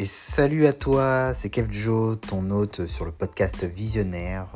Et salut à toi, c'est Kev Joe, ton hôte sur le podcast Visionnaire,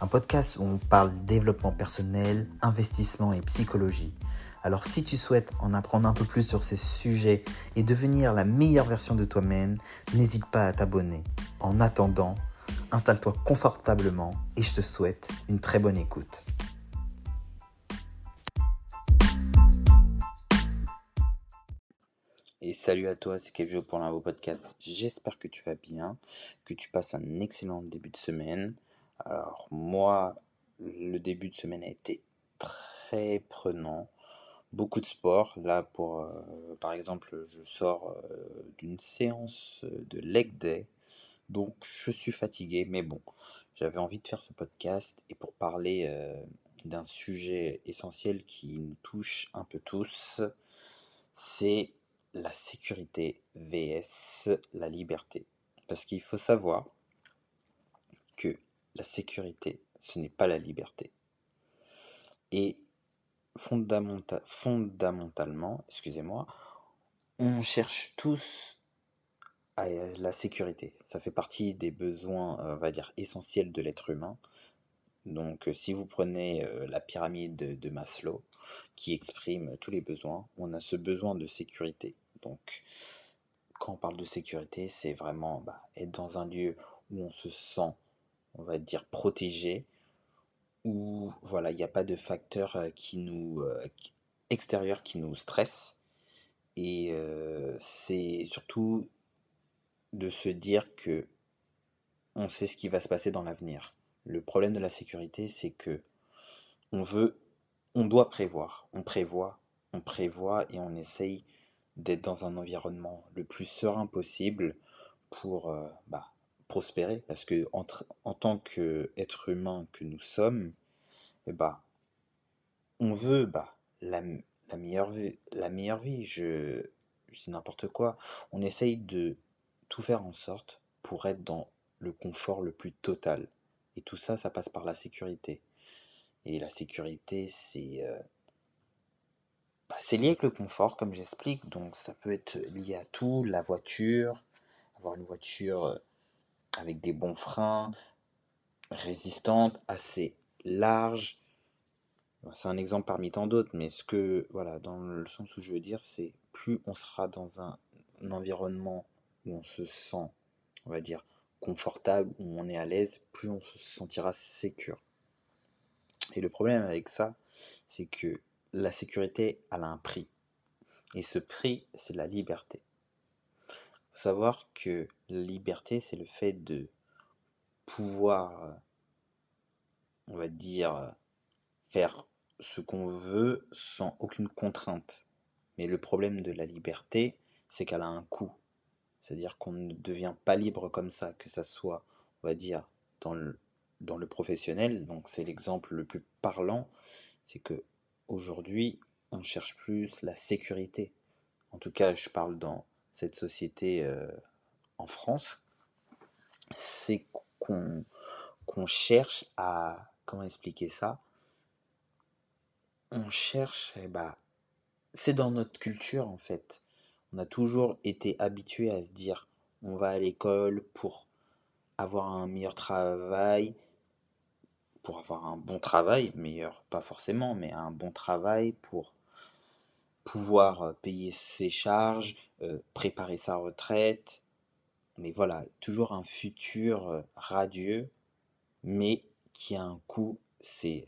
un podcast où on parle développement personnel, investissement et psychologie. Alors si tu souhaites en apprendre un peu plus sur ces sujets et devenir la meilleure version de toi-même, n'hésite pas à t'abonner. En attendant, installe-toi confortablement et je te souhaite une très bonne écoute. Et salut à toi, c'est Kevjo pour l'invo podcast. J'espère que tu vas bien, que tu passes un excellent début de semaine. Alors moi, le début de semaine a été très prenant. Beaucoup de sport. Là, pour, euh, par exemple, je sors euh, d'une séance de leg day. Donc, je suis fatigué, mais bon, j'avais envie de faire ce podcast et pour parler euh, d'un sujet essentiel qui nous touche un peu tous, c'est la sécurité vs la liberté. Parce qu'il faut savoir que la sécurité, ce n'est pas la liberté. Et fondamentalement, excusez-moi, on cherche tous à la sécurité. Ça fait partie des besoins, on va dire, essentiels de l'être humain. Donc, euh, si vous prenez euh, la pyramide de, Maslow, qui exprime tous les besoins, on a ce besoin de sécurité. Donc, quand on parle de sécurité, c'est vraiment bah, être dans un lieu où on se sent, on va dire, protégé, où voilà, il n'y a pas de facteurs euh, qui nous extérieurs qui nous stressent. Et c'est surtout de se dire que on sait ce qui va se passer dans l'avenir. Le problème de la sécurité, c'est que on veut, on doit prévoir, on prévoit, on prévoit et on essaye d'être dans un environnement le plus serein possible pour euh, bah, prospérer. Parce que en, tant qu'être humain que nous sommes, eh bah, on veut bah, la, meilleure vie, la meilleure vie. Je, n'importe quoi. On essaye de tout faire en sorte pour être dans le confort le plus total. Et tout ça, ça passe par la sécurité. Et la sécurité, c'est euh, bah, c'est lié avec le confort, comme j'explique. Donc ça peut être lié à tout, la voiture, avoir une voiture euh, avec des bons freins, résistante, assez large. C'est un exemple parmi tant d'autres, mais ce que, voilà, dans le sens où je veux dire, c'est plus on sera dans un, un environnement où on se sent, on va dire, confortable, où on est à l'aise, plus on se sentira sécure. Et le problème avec ça, c'est que la sécurité, elle a un prix. Et ce prix, c'est la liberté. Il faut savoir que la liberté, c'est le fait de pouvoir, on va dire, faire ce qu'on veut sans aucune contrainte. Mais le problème de la liberté, c'est qu'elle a un coût. C'est-à-dire qu'on ne devient pas libre comme ça, que ça soit, on va dire, dans le, dans le professionnel. Donc c'est l'exemple le plus parlant, c'est que aujourd'hui, on cherche plus la sécurité. En tout cas, je parle dans cette société euh, en France, c'est qu'on cherche à comment expliquer ça? On cherche, eh ben, c'est dans notre culture en fait. On a toujours été habitué à se dire on va à l'école pour avoir un meilleur travail, pour avoir un bon travail, meilleur pas forcément, mais un bon travail pour pouvoir euh, payer ses charges, euh, préparer sa retraite. Mais voilà, toujours un futur euh, radieux, mais qui a un coût, c'est,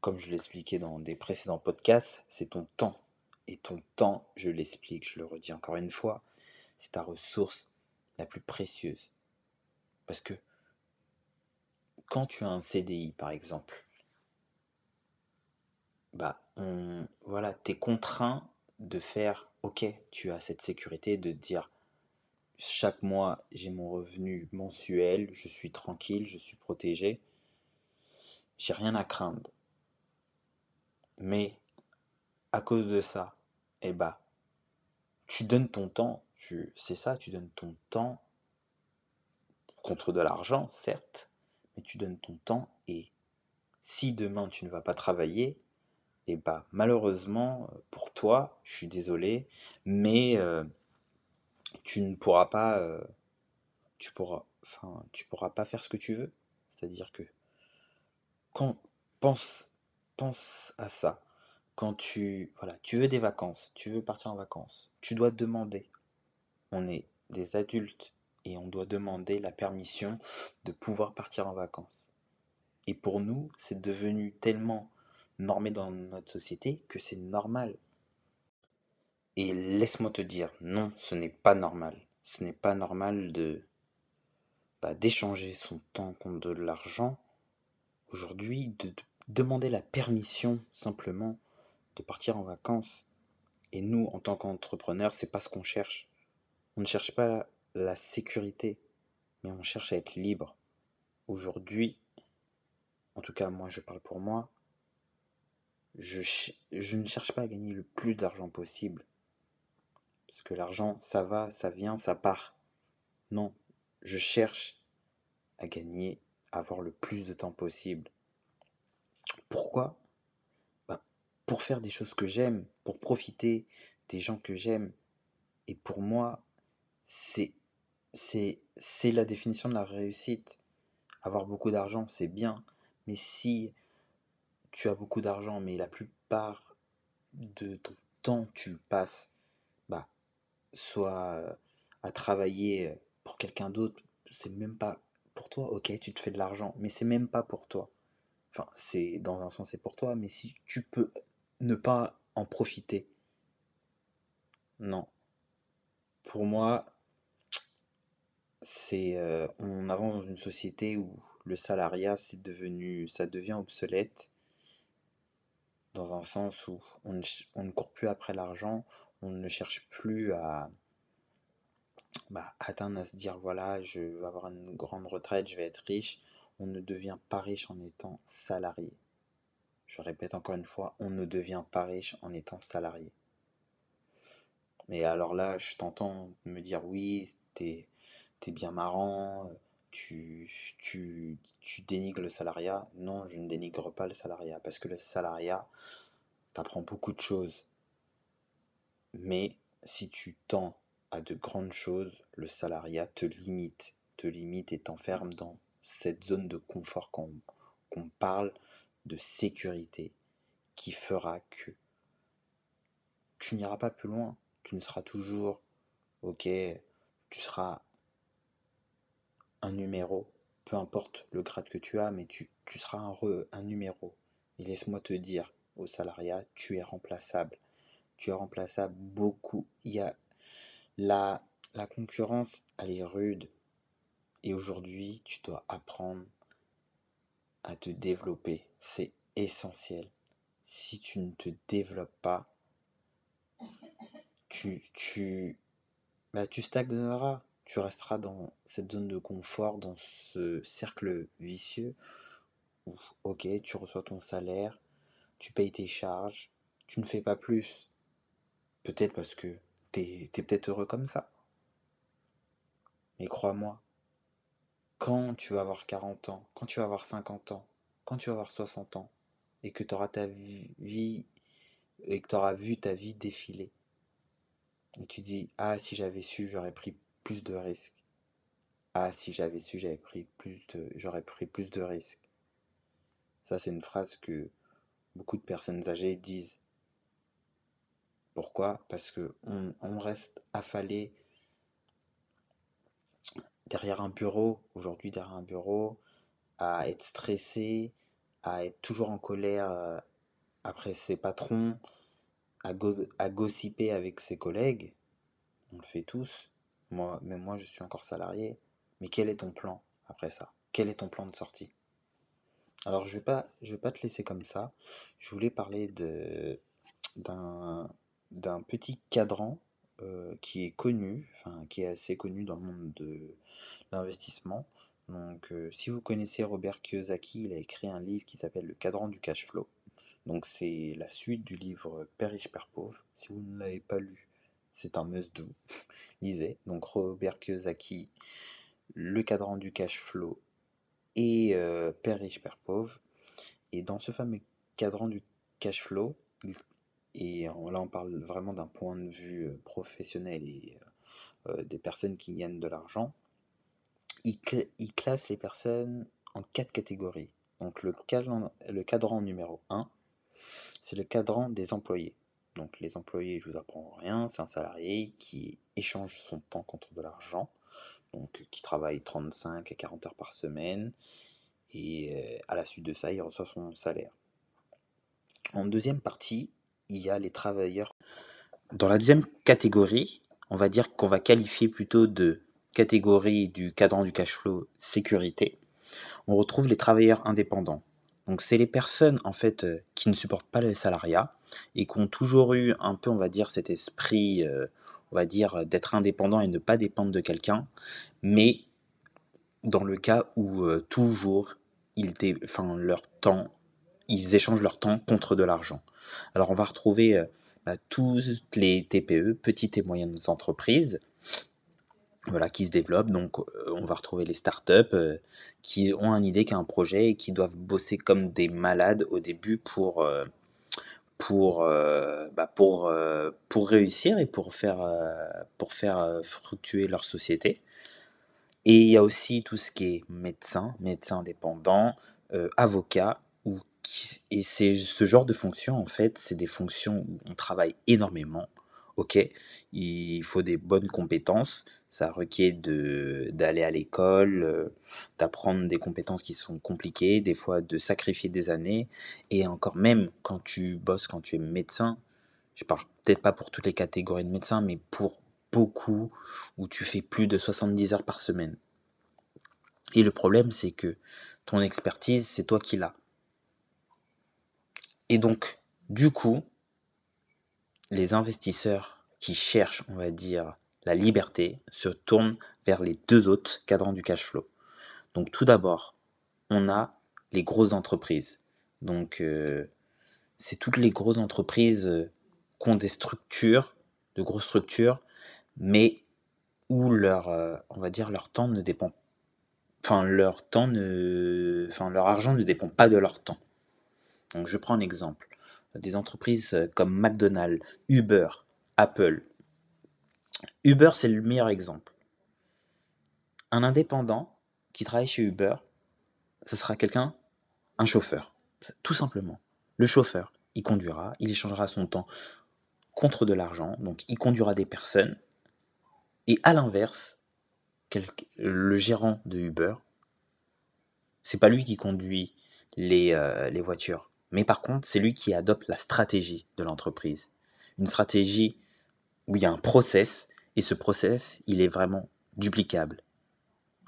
comme je l'expliquais dans des précédents podcasts, c'est ton temps. Et ton temps, je l'explique, je le redis encore une fois, c'est ta ressource la plus précieuse. Parce que quand tu as un CDI, par exemple, bah, voilà, tu es contraint de faire, ok, tu as cette sécurité de dire, chaque mois, j'ai mon revenu mensuel, je suis tranquille, je suis protégé, j'ai rien à craindre. Mais à cause de ça, eh bah, tu donnes ton temps, c'est ça, tu donnes ton temps contre de l'argent, certes, mais tu donnes ton temps et si demain tu ne vas pas travailler, eh bah malheureusement pour toi, je suis désolé, mais euh, tu ne pourras pas, euh, tu pourras, enfin, tu pourras pas faire ce que tu veux. C'est-à-dire que quand pense, pense à ça. Quand tu, voilà, tu veux des vacances, tu veux partir en vacances, tu dois demander. On est des adultes et on doit demander la permission de pouvoir partir en vacances. Et pour nous, c'est devenu tellement normé dans notre société que c'est normal. Et laisse-moi te dire, non, ce n'est pas normal. Ce n'est pas normal de bah, d'échanger son temps contre de l'argent aujourd'hui, de, de demander la permission simplement de partir en vacances. Et nous, en tant qu'entrepreneurs, c'est pas ce qu'on cherche. On ne cherche pas la sécurité, mais on cherche à être libre. Aujourd'hui, en tout cas moi je parle pour moi, je, je ne cherche pas à gagner le plus d'argent possible. Parce que l'argent, ça va, ça vient, ça part. Non, je cherche à gagner, à avoir le plus de temps possible. Pourquoi? Bah, Pour faire des choses que j'aime, pour profiter des gens que j'aime. Et pour moi, c'est c'est c'est la définition de la réussite. Avoir beaucoup d'argent, c'est bien, mais si tu as beaucoup d'argent, mais la plupart de ton temps tu le passes, bah, soit euh, à travailler pour quelqu'un d'autre, c'est même pas pour toi. Ok, tu te fais de l'argent, mais c'est même pas pour toi. Enfin, c'est dans un sens c'est pour toi, mais si tu peux ne pas en profiter, non. Pour moi, euh, on avance dans une société où le salariat c'est devenu ça devient obsolète dans un sens où on ne, on ne court plus après l'argent, on ne cherche plus à bah, atteindre à se dire voilà, je vais avoir une grande retraite, je vais être riche. On ne devient pas riche en étant salarié. Je répète encore une fois, on ne devient pas riche en étant salarié. Mais alors là, je t'entends me dire oui, t'es t'es bien marrant, tu, tu, tu dénigres le salariat. Non, je ne dénigre pas le salariat, parce que le salariat t'apprend beaucoup de choses. Mais si tu tends à de grandes choses, le salariat te limite, te limite et t'enferme dans cette zone de confort qu'on qu'on parle de sécurité qui fera que tu n'iras pas plus loin. Tu ne seras toujours, ok, tu seras un numéro, peu importe le grade que tu as, mais tu, tu seras un, re- un numéro. Et laisse-moi te dire, au salariat, tu es remplaçable. Tu es remplaçable beaucoup. Il y a la, la concurrence, elle est rude. Et aujourd'hui, tu dois apprendre à te développer. C'est essentiel. Si tu ne te développes pas, tu, tu, bah, tu stagneras. Tu resteras dans cette zone de confort, dans ce cercle vicieux où, ok, tu reçois ton salaire, tu payes tes charges, tu ne fais pas plus. Peut-être parce que t'es, t'es peut-être heureux comme ça. Mais crois-moi, quand tu vas avoir 40 ans, quand tu vas avoir 50 ans, quand tu vas avoir 60 ans, et que tu auras ta vie, et que tu auras vu ta vie défiler, et tu dis, ah, si j'avais su, j'aurais pris plus de risques. Ah, si j'avais su, j'avais pris plus de, j'aurais pris plus de risques. Ça, c'est une phrase que beaucoup de personnes âgées disent. Pourquoi? Parce que on, on reste affalé derrière un bureau, aujourd'hui derrière un bureau, à être stressé, à être toujours en colère euh, après ses patrons, à, go à gossiper avec ses collègues. On le fait tous. Moi, même moi, je suis encore salarié. Mais quel est ton plan après ça? Quel est ton plan de sortie? Alors, je vais pas, pas te laisser comme ça. Je voulais parler d'un d'un petit cadran euh, qui est connu, enfin qui est assez connu dans le monde de l'investissement. Donc, euh, si vous connaissez Robert Kiyosaki, il a écrit un livre qui s'appelle Le cadran du cash flow. Donc, c'est la suite du livre Père riche, Père pauvre. Si vous ne l'avez pas lu, c'est un must-do. Lisez. Donc, Robert Kiyosaki, Le cadran du cash flow et euh, Père riche, Père pauvre. Et dans ce fameux cadran du cash flow, et là on parle vraiment d'un point de vue euh, professionnel et, euh, des personnes qui gagnent de l'argent, il classe les personnes en quatre catégories. Donc le cadran, le cadran numéro 1, c'est le cadran des employés. Donc les employés, je vous apprends rien, c'est un salarié qui échange son temps contre de l'argent, donc qui travaille 35 à 40 heures par semaine, et euh, à la suite de ça, il reçoit son salaire. En deuxième partie, il y a les travailleurs. Dans la deuxième catégorie, on va dire qu'on va qualifier plutôt de catégorie du cadran du cash flow sécurité. On retrouve les travailleurs indépendants. Donc c'est les personnes en fait euh, qui ne supportent pas le salariat et qui ont toujours eu un peu, on va dire, cet esprit, euh, on va dire, d'être indépendant et ne pas dépendre de quelqu'un, mais dans le cas où euh, toujours ils, leur temps, ils échangent leur temps contre de l'argent. Alors on va retrouver euh, bah, toutes les TPE, petites et moyennes entreprises, voilà, qui se développent. Donc, euh, on va retrouver les startups euh, qui ont une idée, qui ont un projet et qui doivent bosser comme des malades au début pour, euh, pour, euh, bah, pour, euh, pour réussir et pour faire, euh, pour faire fructuer leur société. Et il y a aussi tout ce qui est médecin, médecin indépendant, avocat, ou et c'est ce genre de fonctions, en fait, c'est des fonctions où on travaille énormément. Ok, il faut des bonnes compétences, ça requiert d'aller à l'école, d'apprendre des compétences qui sont compliquées, des fois de sacrifier des années, et encore même quand tu bosses, quand tu es médecin, je parle peut-être pas pour toutes les catégories de médecins, mais pour beaucoup, où tu fais plus de 70 heures par semaine. Et le problème, c'est que ton expertise, c'est toi qui l'as. Et donc, du coup, les investisseurs qui cherchent, on va dire, la liberté se tournent vers les deux autres cadrans du cash flow. Donc, tout d'abord, on a les grosses entreprises. Donc, euh, c'est toutes les grosses entreprises euh, qui ont des structures, de grosses structures, mais où leur, euh, on va dire, leur temps ne dépend enfin leur temps ne enfin leur argent ne dépend pas de leur temps. Donc je prends un exemple. Des entreprises euh, comme McDonald's, Uber, Apple. Uber, c'est le meilleur exemple. Un indépendant qui travaille chez Uber, ce sera quelqu'un, un chauffeur, tout simplement. Le chauffeur, il conduira, il échangera son temps contre de l'argent, donc il conduira des personnes. Et à l'inverse, le gérant de Uber, c'est pas lui qui conduit les, euh, les voitures, mais par contre, c'est lui qui adopte la stratégie de l'entreprise. Une stratégie où il y a un process, et ce process, il est vraiment duplicable.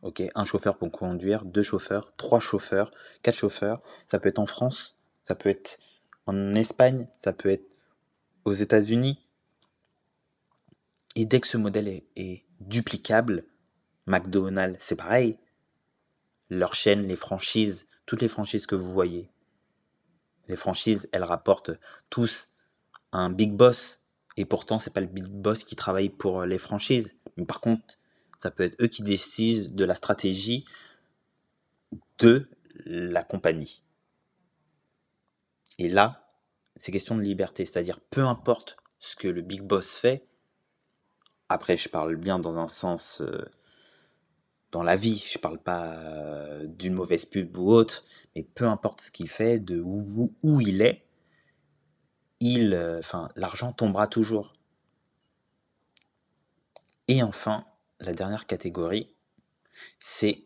Ok, un chauffeur pour conduire, deux chauffeurs, trois chauffeurs, quatre chauffeurs. Ça peut être en France, ça peut être en Espagne, ça peut être aux États-Unis. Et dès que ce modèle est, est duplicable, McDonald's, c'est pareil. Leur chaîne, les franchises, toutes les franchises que vous voyez, les franchises, elles rapportent tous un big boss. Et pourtant, c'est pas le big boss qui travaille pour les franchises. Mais par contre, ça peut être eux qui décident de la stratégie de la compagnie. Et là, c'est question de liberté. C'est-à-dire, peu importe ce que le big boss fait, après, je parle bien dans un sens euh, dans la vie, je parle pas euh, d'une mauvaise pub ou autre, mais peu importe ce qu'il fait, de où, où il est, il, euh, enfin, l'argent tombera toujours. Et enfin, la dernière catégorie, c'est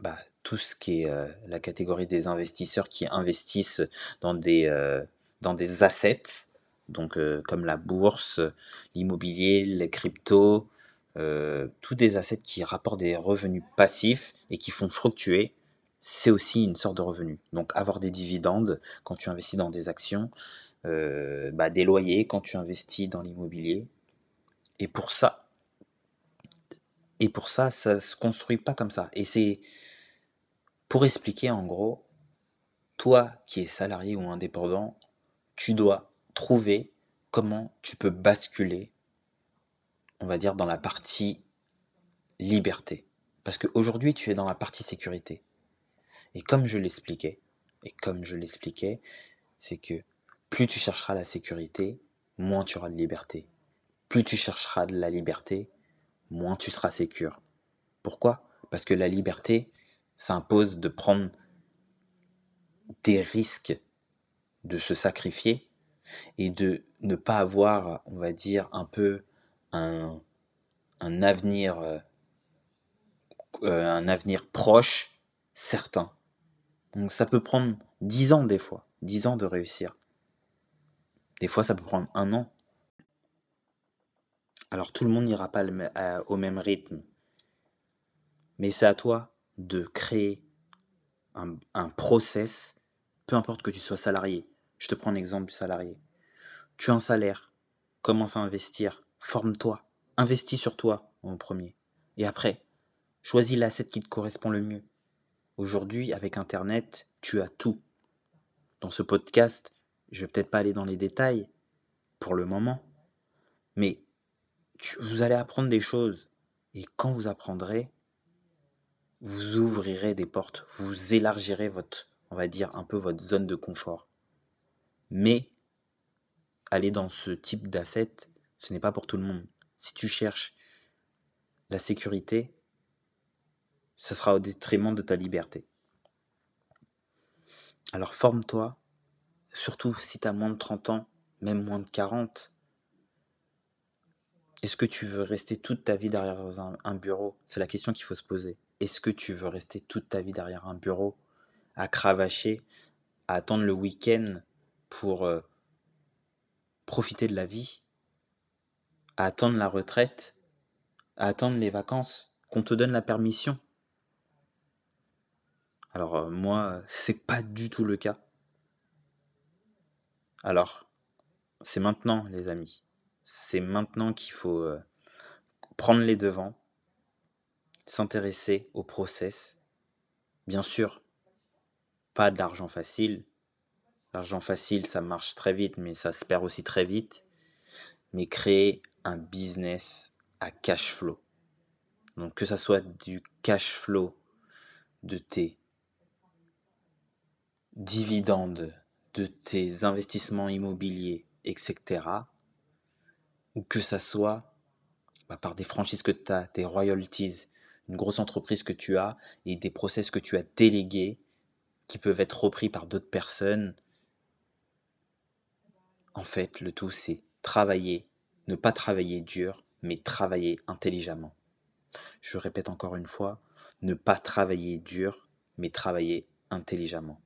bah, tout ce qui est euh, la catégorie des investisseurs qui investissent dans des, dans des assets, donc comme la bourse, l'immobilier, les cryptos, euh, tous des assets qui rapportent des revenus passifs et qui font fructuer, c'est aussi une sorte de revenu. Donc avoir des dividendes quand tu investis dans des actions, euh, bah, des loyers quand tu investis dans l'immobilier. Et pour ça, et pour ça, ça se construit pas comme ça. Et c'est pour expliquer en gros, toi qui es salarié ou indépendant, tu dois trouver comment tu peux basculer, on va dire, dans la partie liberté. Parce qu'aujourd'hui, tu es dans la partie sécurité. Et comme je l'expliquais, et comme je l'expliquais, c'est que plus tu chercheras la sécurité, moins tu auras de liberté. Plus tu chercheras de la liberté, moins tu seras sécure. Pourquoi? Parce que la liberté, ça impose de prendre des risques, de se sacrifier et de ne pas avoir, on va dire, un peu un, un avenir, euh, euh, un avenir proche, certain. Donc ça peut prendre dix ans des fois, dix ans de réussir. Des fois, ça peut prendre un an. Alors tout le monde n'ira pas au même rythme. Mais c'est à toi de créer un, un process, peu importe que tu sois salarié. Je te prends un exemple du salarié. Tu as un salaire, commence à investir, forme-toi, investis sur toi en premier. Et après, choisis l'asset qui te correspond le mieux. Aujourd'hui, avec Internet, tu as tout. Dans ce podcast, je vais peut-être pas aller dans les détails pour le moment, mais vous allez apprendre des choses. Et quand vous apprendrez, vous ouvrirez des portes, vous élargirez votre, on va dire, un peu votre zone de confort. Mais aller dans ce type d'asset, ce n'est pas pour tout le monde. Si tu cherches la sécurité, ce sera au détriment de ta liberté. Alors forme-toi, surtout si tu as moins de 30 ans, même moins de 40. Est-ce que tu veux rester toute ta vie derrière un, bureau? C'est la question qu'il faut se poser. Est-ce que tu veux rester toute ta vie derrière un bureau, à cravacher, à attendre le week-end pour euh, profiter de la vie, à attendre la retraite, à attendre les vacances, qu'on te donne la permission Alors euh, moi, c'est pas du tout le cas. Alors, c'est maintenant, les amis. C'est maintenant qu'il faut euh, prendre les devants, s'intéresser au process. Bien sûr, pas de l'argent facile. L'argent facile, ça marche très vite, mais ça se perd aussi très vite. Mais créer un business à cash flow. Donc que ça soit du cash flow de tes dividendes, de tes investissements immobiliers, etc. Ou que ça soit bah, par des franchises que tu as, des royalties, une grosse entreprise que tu as et des process que tu as délégués qui peuvent être repris par d'autres personnes. En fait, le tout, c'est travailler, ne pas travailler dur, mais travailler intelligemment. Je répète encore une fois, ne pas travailler dur, mais travailler intelligemment.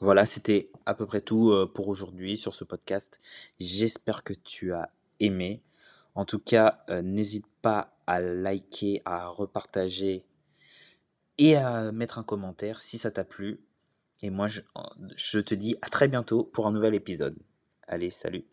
Voilà, c'était à peu près tout euh, pour aujourd'hui sur ce podcast. J'espère que tu as aimé. En tout cas, euh, n'hésite pas à liker, à repartager et à mettre un commentaire si ça t'a plu. Et moi, je, je te dis à très bientôt pour un nouvel épisode. Allez, salut